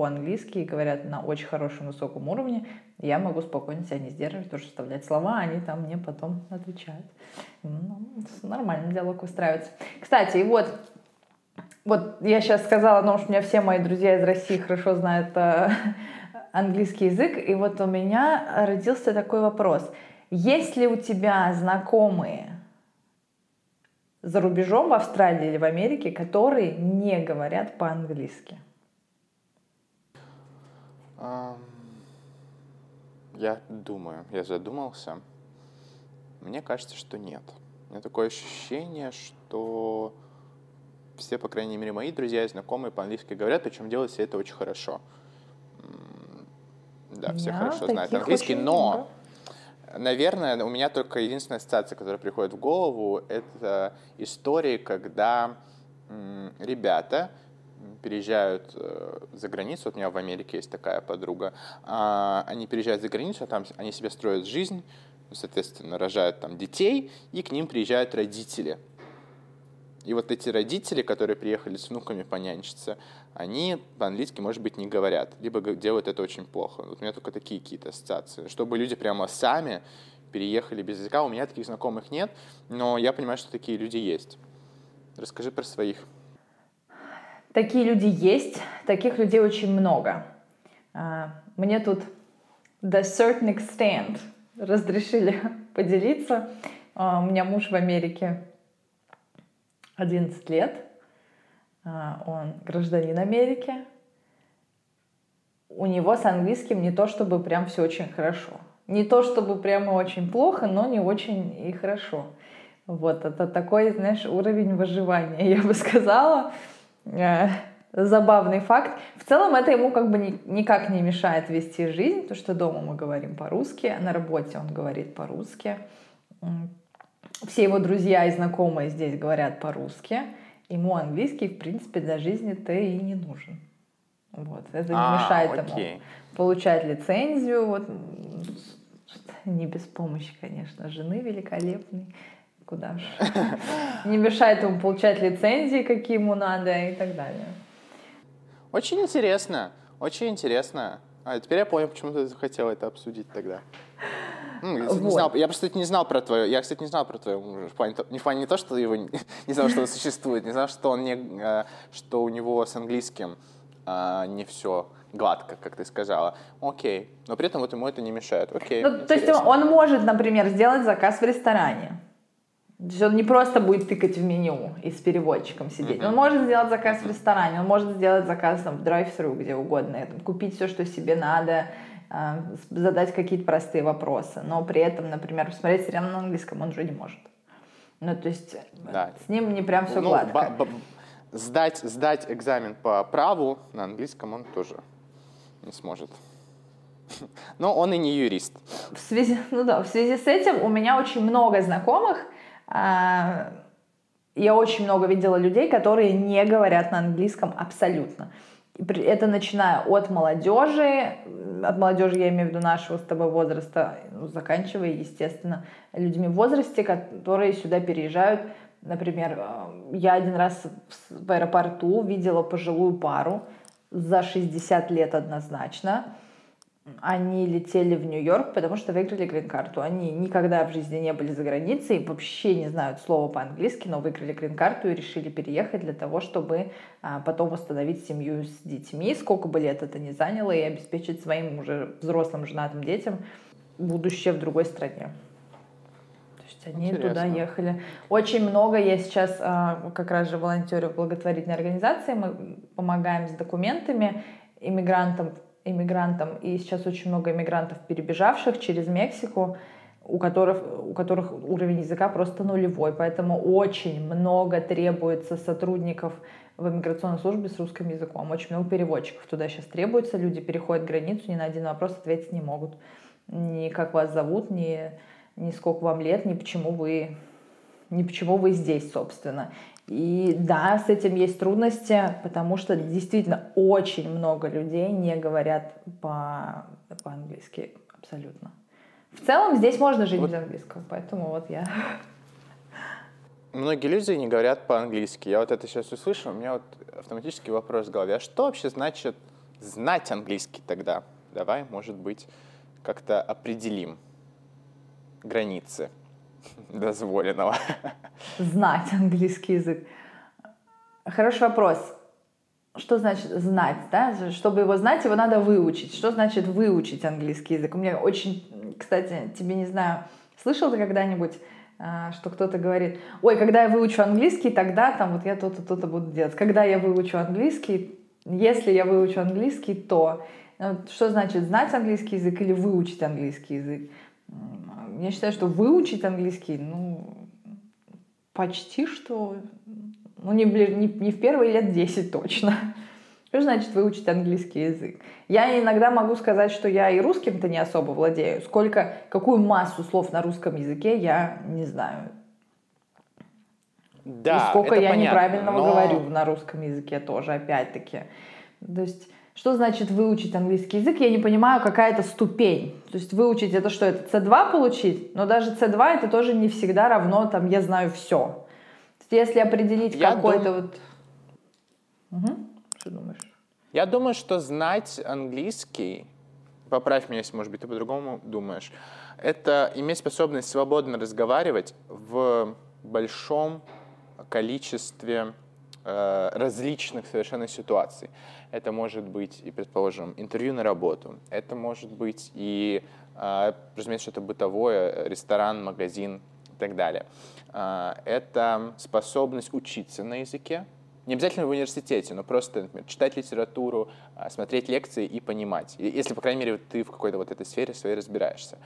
по-английски и говорят на очень хорошем высоком уровне, я могу спокойно себя не сдерживать, тоже вставлять слова, они там мне потом отвечают. Ну, нормально диалог устраивается. Кстати, и вот вот я сейчас сказала о том, что у меня все мои друзья из России хорошо знают э, английский язык, и вот у меня родился такой вопрос. Есть ли у тебя знакомые за рубежом в Австралии или в Америке, которые не говорят по-английски? Я думаю, я задумался. Мне кажется, что нет. У меня такое ощущение, что все, по крайней мере, мои друзья и знакомые по-английски говорят, причем делают все это очень хорошо. Да, все Да, хорошо знают английский, но, наверное, у меня только единственная ассоциация, которая приходит в голову, это истории, когда ребята переезжают э, за границу, вот у меня в Америке есть такая подруга, а, они переезжают за границу, а там они себе строят жизнь, соответственно, рожают там детей, и к ним приезжают родители. И вот эти родители, которые приехали с внуками понянчиться, они по-английски, может быть, не говорят, либо делают это очень плохо. Вот у меня только такие какие-то ассоциации. Чтобы люди прямо сами переехали без языка, у меня таких знакомых нет, но я понимаю, что такие люди есть. Расскажи про своих. Такие люди есть, таких людей очень много. А, Мне тут до certain extent разрешили [laughs] поделиться. А, У меня муж в Америке 11 лет. А, Он гражданин Америки. У него с английским не то чтобы прям все очень хорошо. Не то чтобы прямо очень плохо, но не очень и хорошо. Вот это такой, знаешь, уровень выживания, [laughs] я бы сказала. Э, [laughs] забавный факт. В целом это ему как бы ни- никак не мешает вести жизнь, потому что дома мы говорим по-русски, на работе он говорит по-русски. Все его друзья и знакомые здесь говорят по-русски. ему английский, в принципе, для жизни-то и не нужен. Вот. Это не А, мешает окей. ему получать лицензию. Вот. Не без помощи, конечно, жены великолепной. Куда ж. Не мешает ему получать лицензии, какие ему надо и так далее. Очень интересно, очень интересно. А теперь я понял, почему ты хотел это обсудить тогда. Ну, я, кстати, не Вот. знал, я просто не знал про твое, я, кстати, не знал про твоего мужа. В плане, не в плане не то, что его, [laughs] не знал, что он существует, не знал, что он не, э, что у него с английским а, не все гладко, как ты сказала. Окей, но при этом вот ему это не мешает. Окей. Ну, то есть интересно. он может, например, сделать заказ в ресторане. То есть он не просто будет тыкать в меню и с переводчиком сидеть. Он может сделать заказ в ресторане, он может сделать заказ там, в драйв-тру, где угодно, там, купить все, что себе надо, э, задать какие-то простые вопросы. Но при этом, например, посмотреть сериал на английском он уже не может. Ну, то есть Да. с ним не прям все Ну, гладко. ба- ба- сдать, сдать экзамен по праву на английском он тоже не сможет. [laughs] Но он и не юрист. В связи, ну да, в связи с этим у меня очень много знакомых. А, Я очень много видела людей, которые не говорят на английском абсолютно. Это начиная от молодежи, от молодежи я имею в виду нашего с тобой возраста, ну, заканчивая, естественно, людьми в возрасте, которые сюда переезжают. Например, э, я один раз в аэропорту видела пожилую пару за 60 лет однозначно. Они летели в Нью-Йорк, потому что выиграли грин-карту. Они никогда в жизни не были за границей, вообще не знают слова по-английски, но выиграли грин-карту и решили переехать для того, чтобы а, потом восстановить семью с детьми, сколько бы лет это ни заняло, и обеспечить своим уже взрослым женатым детям будущее в другой стране. То есть они Интересно. туда ехали. Очень много я сейчас а, как раз же волонтерю в благотворительной организации. Мы помогаем с документами иммигрантам, иммигрантам. И сейчас очень много иммигрантов, перебежавших через Мексику, у которых, у которых уровень языка просто нулевой. Поэтому очень много требуется сотрудников в иммиграционной службе с русским языком. Очень много переводчиков туда сейчас требуется. Люди переходят границу, ни на один вопрос ответить не могут. Ни как вас зовут, ни, ни сколько вам лет, ни почему вы, ни почему вы здесь, собственно. И да, с этим есть трудности, потому что действительно очень много людей не говорят по- по-английски абсолютно. В целом здесь можно жить без английского, поэтому вот я... Многие люди не говорят по-английски. Я вот это сейчас услышал, у меня вот автоматический вопрос в голове. А что вообще значит знать английский тогда? Давай, может быть, как-то определим границы дозволенного. Знать английский язык. Хороший вопрос. Что значит знать, да? Чтобы его знать, его надо выучить. Что значит выучить английский язык? У меня очень, кстати, тебе не знаю, слышал ты когда-нибудь, а, что кто-то говорит, ой, когда я выучу английский, тогда там вот я то-то, то-то буду делать. Когда я выучу английский, если я выучу английский, то... Вот Что значит знать английский язык или выучить английский язык? Я считаю, что выучить английский, ну, почти что, ну, не, не, не в первые лет 10 точно. Что значит выучить английский язык? Я иногда могу сказать, что я и русским-то не особо владею. Сколько, какую массу слов на русском языке, я не знаю. Да, и сколько я понятно, неправильного но говорю на русском языке тоже, опять-таки. То есть, что значит выучить английский язык? Я не понимаю, какая это ступень. То есть выучить это что, это C2 получить? Но даже C2 это тоже не всегда равно, там, я знаю все. Если определить Я какой-то вот... Мгм. Что думаешь? Я думаю, что знать английский, поправь меня, если, может быть, ты по-другому думаешь, это иметь способность свободно разговаривать в большом количестве различных совершенно ситуаций. Это может быть и, предположим, интервью на работу, это может быть и, э, разумеется, что-то бытовое, ресторан, магазин и так далее. Э, это способность учиться на языке, не обязательно в университете, но просто например, читать литературу, смотреть лекции и понимать. Если, по крайней мере, ты в какой-то вот этой сфере своей разбираешься.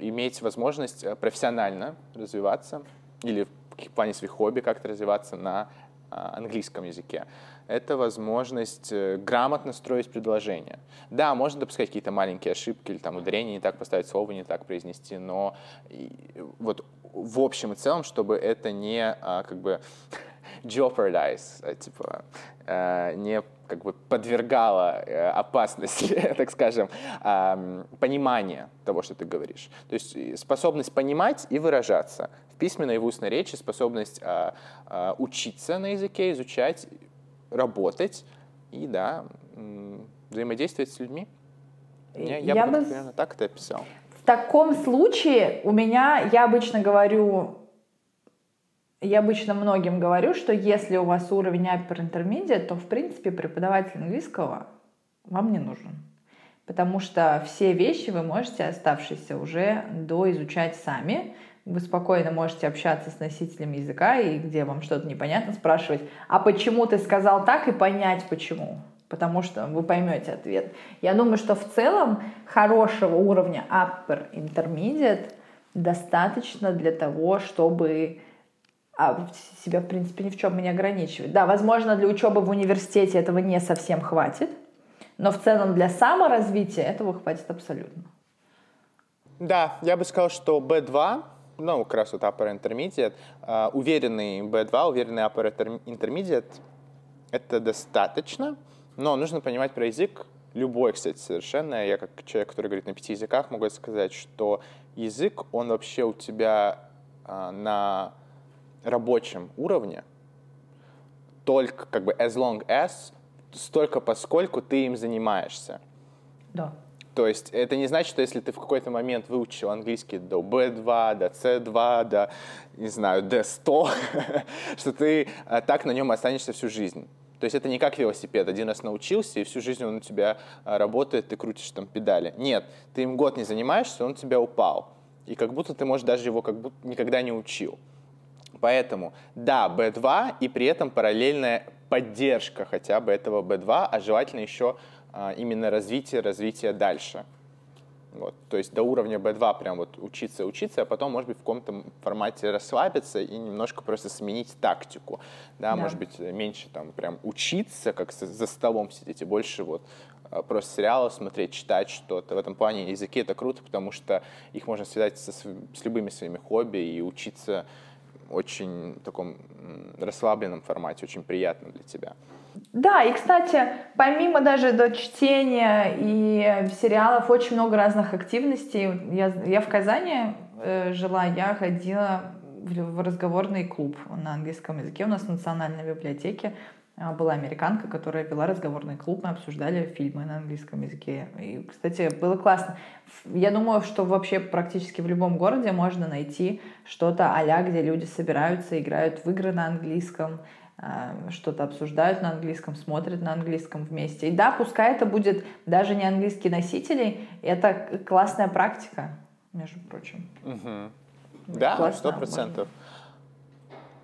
Иметь возможность э, профессионально развиваться или в плане своих хобби как-то развиваться на английском языке. Это возможность э, грамотно строить предложения. Да, можно допускать какие-то маленькие ошибки, или там ударение не так поставить, слово не так произнести, но и, вот в общем и целом, чтобы это не а, как бы [laughs] jeopardize, типа, не как бы подвергала опасности, [laughs] так скажем, понимание того, что ты говоришь. То есть способность понимать и выражаться в письменной и в устной речи, способность учиться на языке, изучать, работать и, да, взаимодействовать с людьми. Я, я, я бы, бы примерно так это описал. В таком случае у меня, я обычно говорю, я обычно многим говорю, что если у вас уровень upper intermediate, то, в принципе, преподаватель английского вам не нужен. Потому что все вещи вы можете, оставшиеся, уже доизучать сами. Вы спокойно можете общаться с носителем языка, и где вам что-то непонятно, спрашивать, а почему ты сказал так, и понять почему потому что вы поймете ответ. Я думаю, что в целом хорошего уровня upper intermediate достаточно для того, чтобы а, себя, в принципе, ни в чем не ограничивать. Да, возможно, для учебы в университете этого не совсем хватит, но в целом для саморазвития этого хватит абсолютно. Да, я бы сказал, что B2, ну, как раз вот upper intermediate, uh, уверенный B2, уверенный upper intermediate, это достаточно, но нужно понимать про язык, любой, кстати, совершенно. Я как человек, который говорит на пяти языках, могу сказать, что язык, он вообще у тебя а, на рабочем уровне только как бы as long as, столько поскольку ты им занимаешься. Да. То есть это не значит, что если ты в какой-то момент выучил английский до B2, до C2, до, не знаю, D100, [laughs] что ты а, так на нем останешься всю жизнь. То есть это не как велосипед. Один раз научился, и всю жизнь он у тебя а, работает, ты крутишь там педали. Нет, ты им год не занимаешься, он у тебя упал. И как будто ты, может, даже его как будто никогда не учил. Поэтому, да, B2, и при этом параллельная поддержка хотя бы этого B2, а желательно еще а, именно развитие, развитие дальше. Вот, то есть до уровня B2 прям вот учиться, учиться, а потом, может быть, в каком-то формате расслабиться и немножко просто сменить тактику. Да, да. может быть, меньше там прям учиться, как за столом сидеть, и больше вот а, просто сериалы смотреть, читать что-то. В этом плане языки это круто, потому что их можно связать со, с любыми своими хобби и учиться очень таком расслабленном формате, очень приятно для тебя. Да, и, кстати, помимо даже до чтения и сериалов, очень много разных активностей. Я, я в Казани э, жила, я ходила в, в разговорный клуб на английском языке у нас в национальной библиотеке. А, была американка, которая вела разговорный клуб, мы обсуждали фильмы на английском языке. И, кстати, было классно. Я думаю, что вообще практически в любом городе можно найти что-то а где люди собираются, играют в игры на английском, а, что-то обсуждают на английском, смотрят на английском вместе. И да, пускай это будет даже не английский носитель, это классная практика, между прочим. Угу. Да, сто процентов.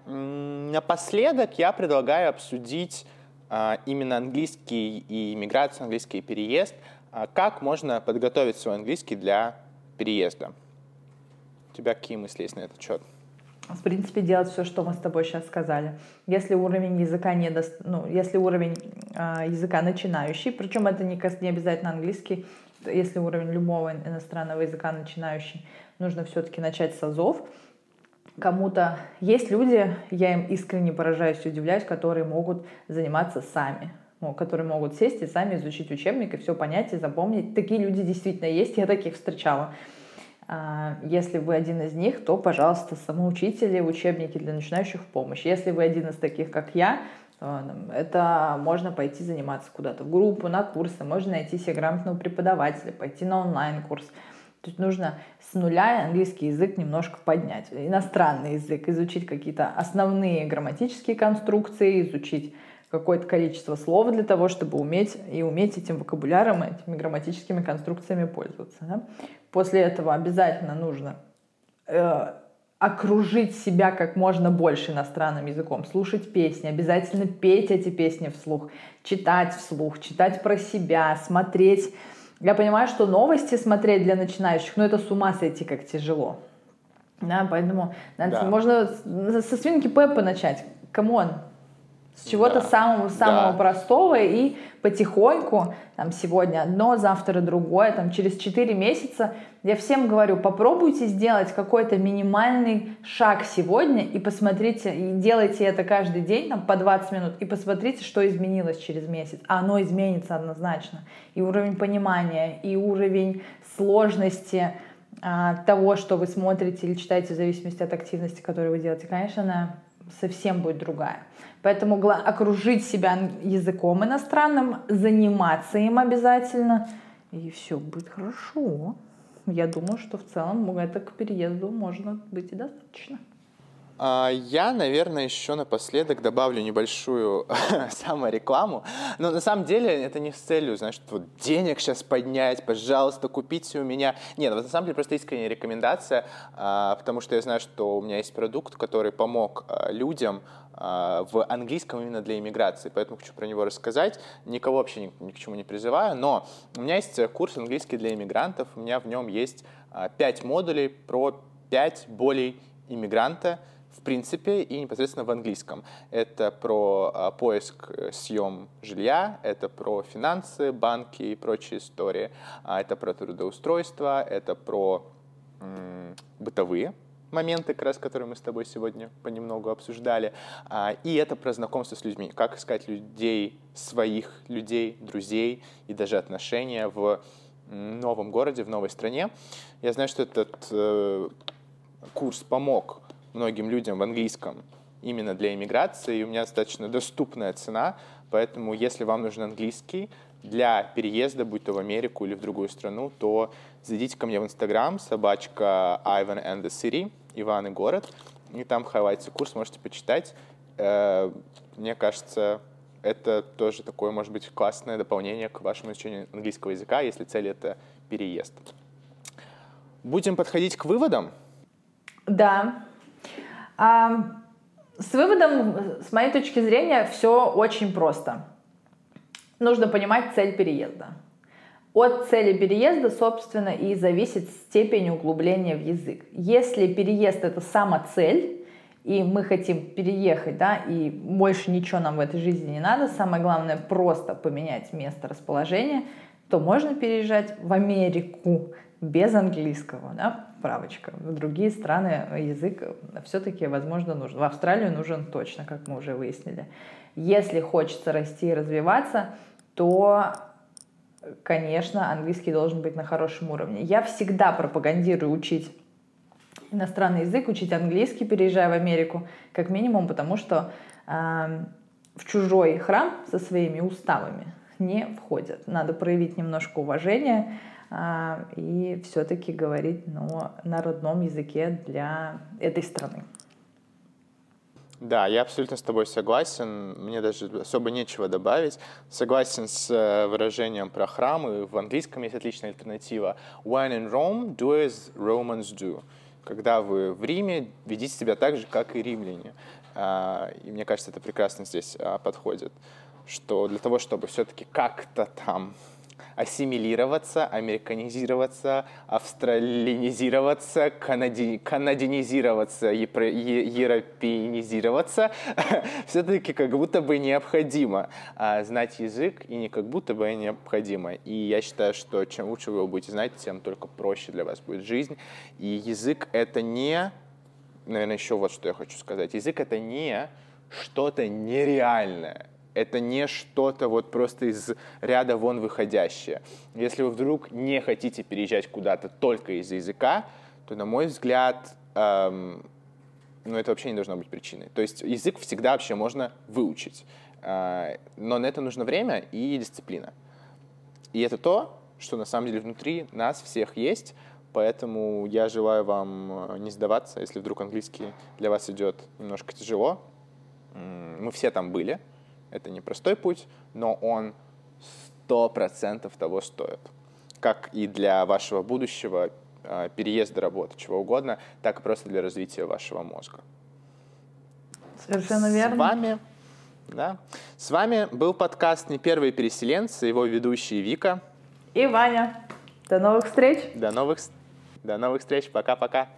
Напоследок я предлагаю обсудить а, именно английский и миграцию, английский переезд. А как можно подготовить свой английский для переезда? У тебя какие мысли есть на этот счет? В принципе, делать все, что мы с тобой сейчас сказали. Если уровень языка не до... ну, если уровень э, языка начинающий, причем это не, не обязательно английский, если уровень любого иностранного языка начинающий, нужно все-таки начать с азов кому-то... Есть люди, я им искренне поражаюсь и удивляюсь, которые могут заниматься сами которые могут сесть и сами изучить учебник и все понять и запомнить. Такие люди действительно есть, я таких встречала. А, если вы один из них, то, пожалуйста, самоучители, учебники для начинающих в помощь. Если вы один из таких, как я, это можно пойти заниматься куда-то в группу, на курсы, можно найти себе грамотного преподавателя, пойти на онлайн-курс. То есть нужно с нуля английский язык немножко поднять, иностранный язык, изучить какие-то основные грамматические конструкции, изучить какое-то количество слов для того, чтобы уметь и уметь этим вокабуляром, этими грамматическими конструкциями пользоваться. Да? После этого обязательно нужно э, окружить себя как можно больше иностранным языком, слушать песни, обязательно петь эти песни вслух, читать вслух, читать про себя, смотреть я понимаю, что новости смотреть для начинающих, ну это с ума сойти как тяжело. Да, поэтому да. можно со свинки Пеппы начать. Come on. С чего-то Да. самого-самого Да. простого и потихоньку, там сегодня одно, завтра другое, там через 4 месяца, я всем говорю, попробуйте сделать какой-то минимальный шаг сегодня и посмотрите, и делайте это каждый день, там, по 20 минут, и посмотрите, что изменилось через месяц. А оно изменится однозначно. И уровень понимания, и уровень сложности а, того, что вы смотрите или читаете в зависимости от активности, которую вы делаете, конечно, она совсем будет другая. Поэтому окружить себя языком иностранным, заниматься им обязательно, и все будет хорошо. Я думаю, что в целом это к переезду можно быть и достаточно. А, Я, наверное, еще напоследок добавлю небольшую [laughs] саморекламу. Но на самом деле это не с целью, знаешь, вот денег сейчас поднять, пожалуйста, купите у меня. Нет, вот на самом деле просто искренняя рекомендация, а, потому что я знаю, что у меня есть продукт, который помог а, людям в английском именно для иммиграции, поэтому хочу про него рассказать. Никого вообще ни, ни к чему не призываю, но у меня есть э, курс английский для иммигрантов, у меня в нем есть а, пять модулей про пять болей иммигранта, в принципе, и непосредственно в английском. Это про а, поиск, э, съем жилья, это про финансы, банки и прочие истории, а, это про трудоустройство, это про бытовые моменты, как раз, которые мы с тобой сегодня понемногу обсуждали. А, И это про знакомство с людьми. Как искать людей, своих людей, друзей и даже отношения в новом городе, в новой стране. Я знаю, что этот э, курс помог многим людям в английском именно для иммиграции, и у меня достаточно доступная цена, поэтому если вам нужен английский для переезда, будь то в Америку или в другую страну, то зайдите ко мне в Инстаграм, собачка Ivan and the City, Иван и город, и там хайлайтится курс, можете почитать. Э, Мне кажется, это тоже такое, может быть, классное дополнение к вашему изучению английского языка, если цель — это переезд. Будем подходить к выводам. Да. А, с выводом, с моей точки зрения, все очень просто. Нужно понимать цель переезда. От цели переезда, собственно, и зависит степень углубления в язык. Если переезд это сама цель, и мы хотим переехать, да, и больше ничего нам в этой жизни не надо, самое главное просто поменять место расположения, то можно переезжать в Америку без английского, да, правочка. В другие страны язык все-таки, возможно, нужен. В Австралию нужен точно, как мы уже выяснили. Если хочется расти и развиваться, то, конечно, английский должен быть на хорошем уровне. Я всегда пропагандирую учить иностранный язык, учить английский, переезжая в Америку, как минимум, потому что э, в чужой храм со своими уставами не входят. Надо проявить немножко уважения и все-таки говорить ну, на родном языке для этой страны. Да, я абсолютно с тобой согласен. Мне даже особо нечего добавить. Согласен с э, выражением про храмы. В английском есть отличная альтернатива. When in Rome, do as Romans do. Когда вы в Риме, ведите себя так же, как и римляне. А, И мне кажется, это прекрасно здесь а, подходит. Что для того, чтобы все-таки как-то там ассимилироваться, американизироваться, австралинизироваться, канади... канадинизироваться, епро... е- европеинизироваться, [laughs] все-таки как будто бы необходимо а, знать язык, и не как будто бы необходимо. И я считаю, что чем лучше вы его будете знать, тем только проще для вас будет жизнь. И язык — это не... Наверное, еще вот что я хочу сказать. Язык — это не что-то нереальное это не что-то вот просто из ряда вон выходящее. Если вы вдруг не хотите переезжать куда-то только из-за языка, то, на мой взгляд, эм, ну, это вообще не должно быть причиной. То есть язык всегда вообще можно выучить, э, но на это нужно время и дисциплина. И это то, что на самом деле внутри нас всех есть, поэтому я желаю вам не сдаваться, если вдруг английский для вас идет немножко тяжело. Мы все там были, это непростой путь, но он сто процентов того стоит. Как и для вашего будущего э, переезда работы, чего угодно, так и просто для развития вашего мозга. Совершенно верно. С вами, да, с вами был подкаст «Не первые переселенцы», его ведущие Вика. И Ваня. До новых встреч. До новых, до новых встреч. Пока-пока.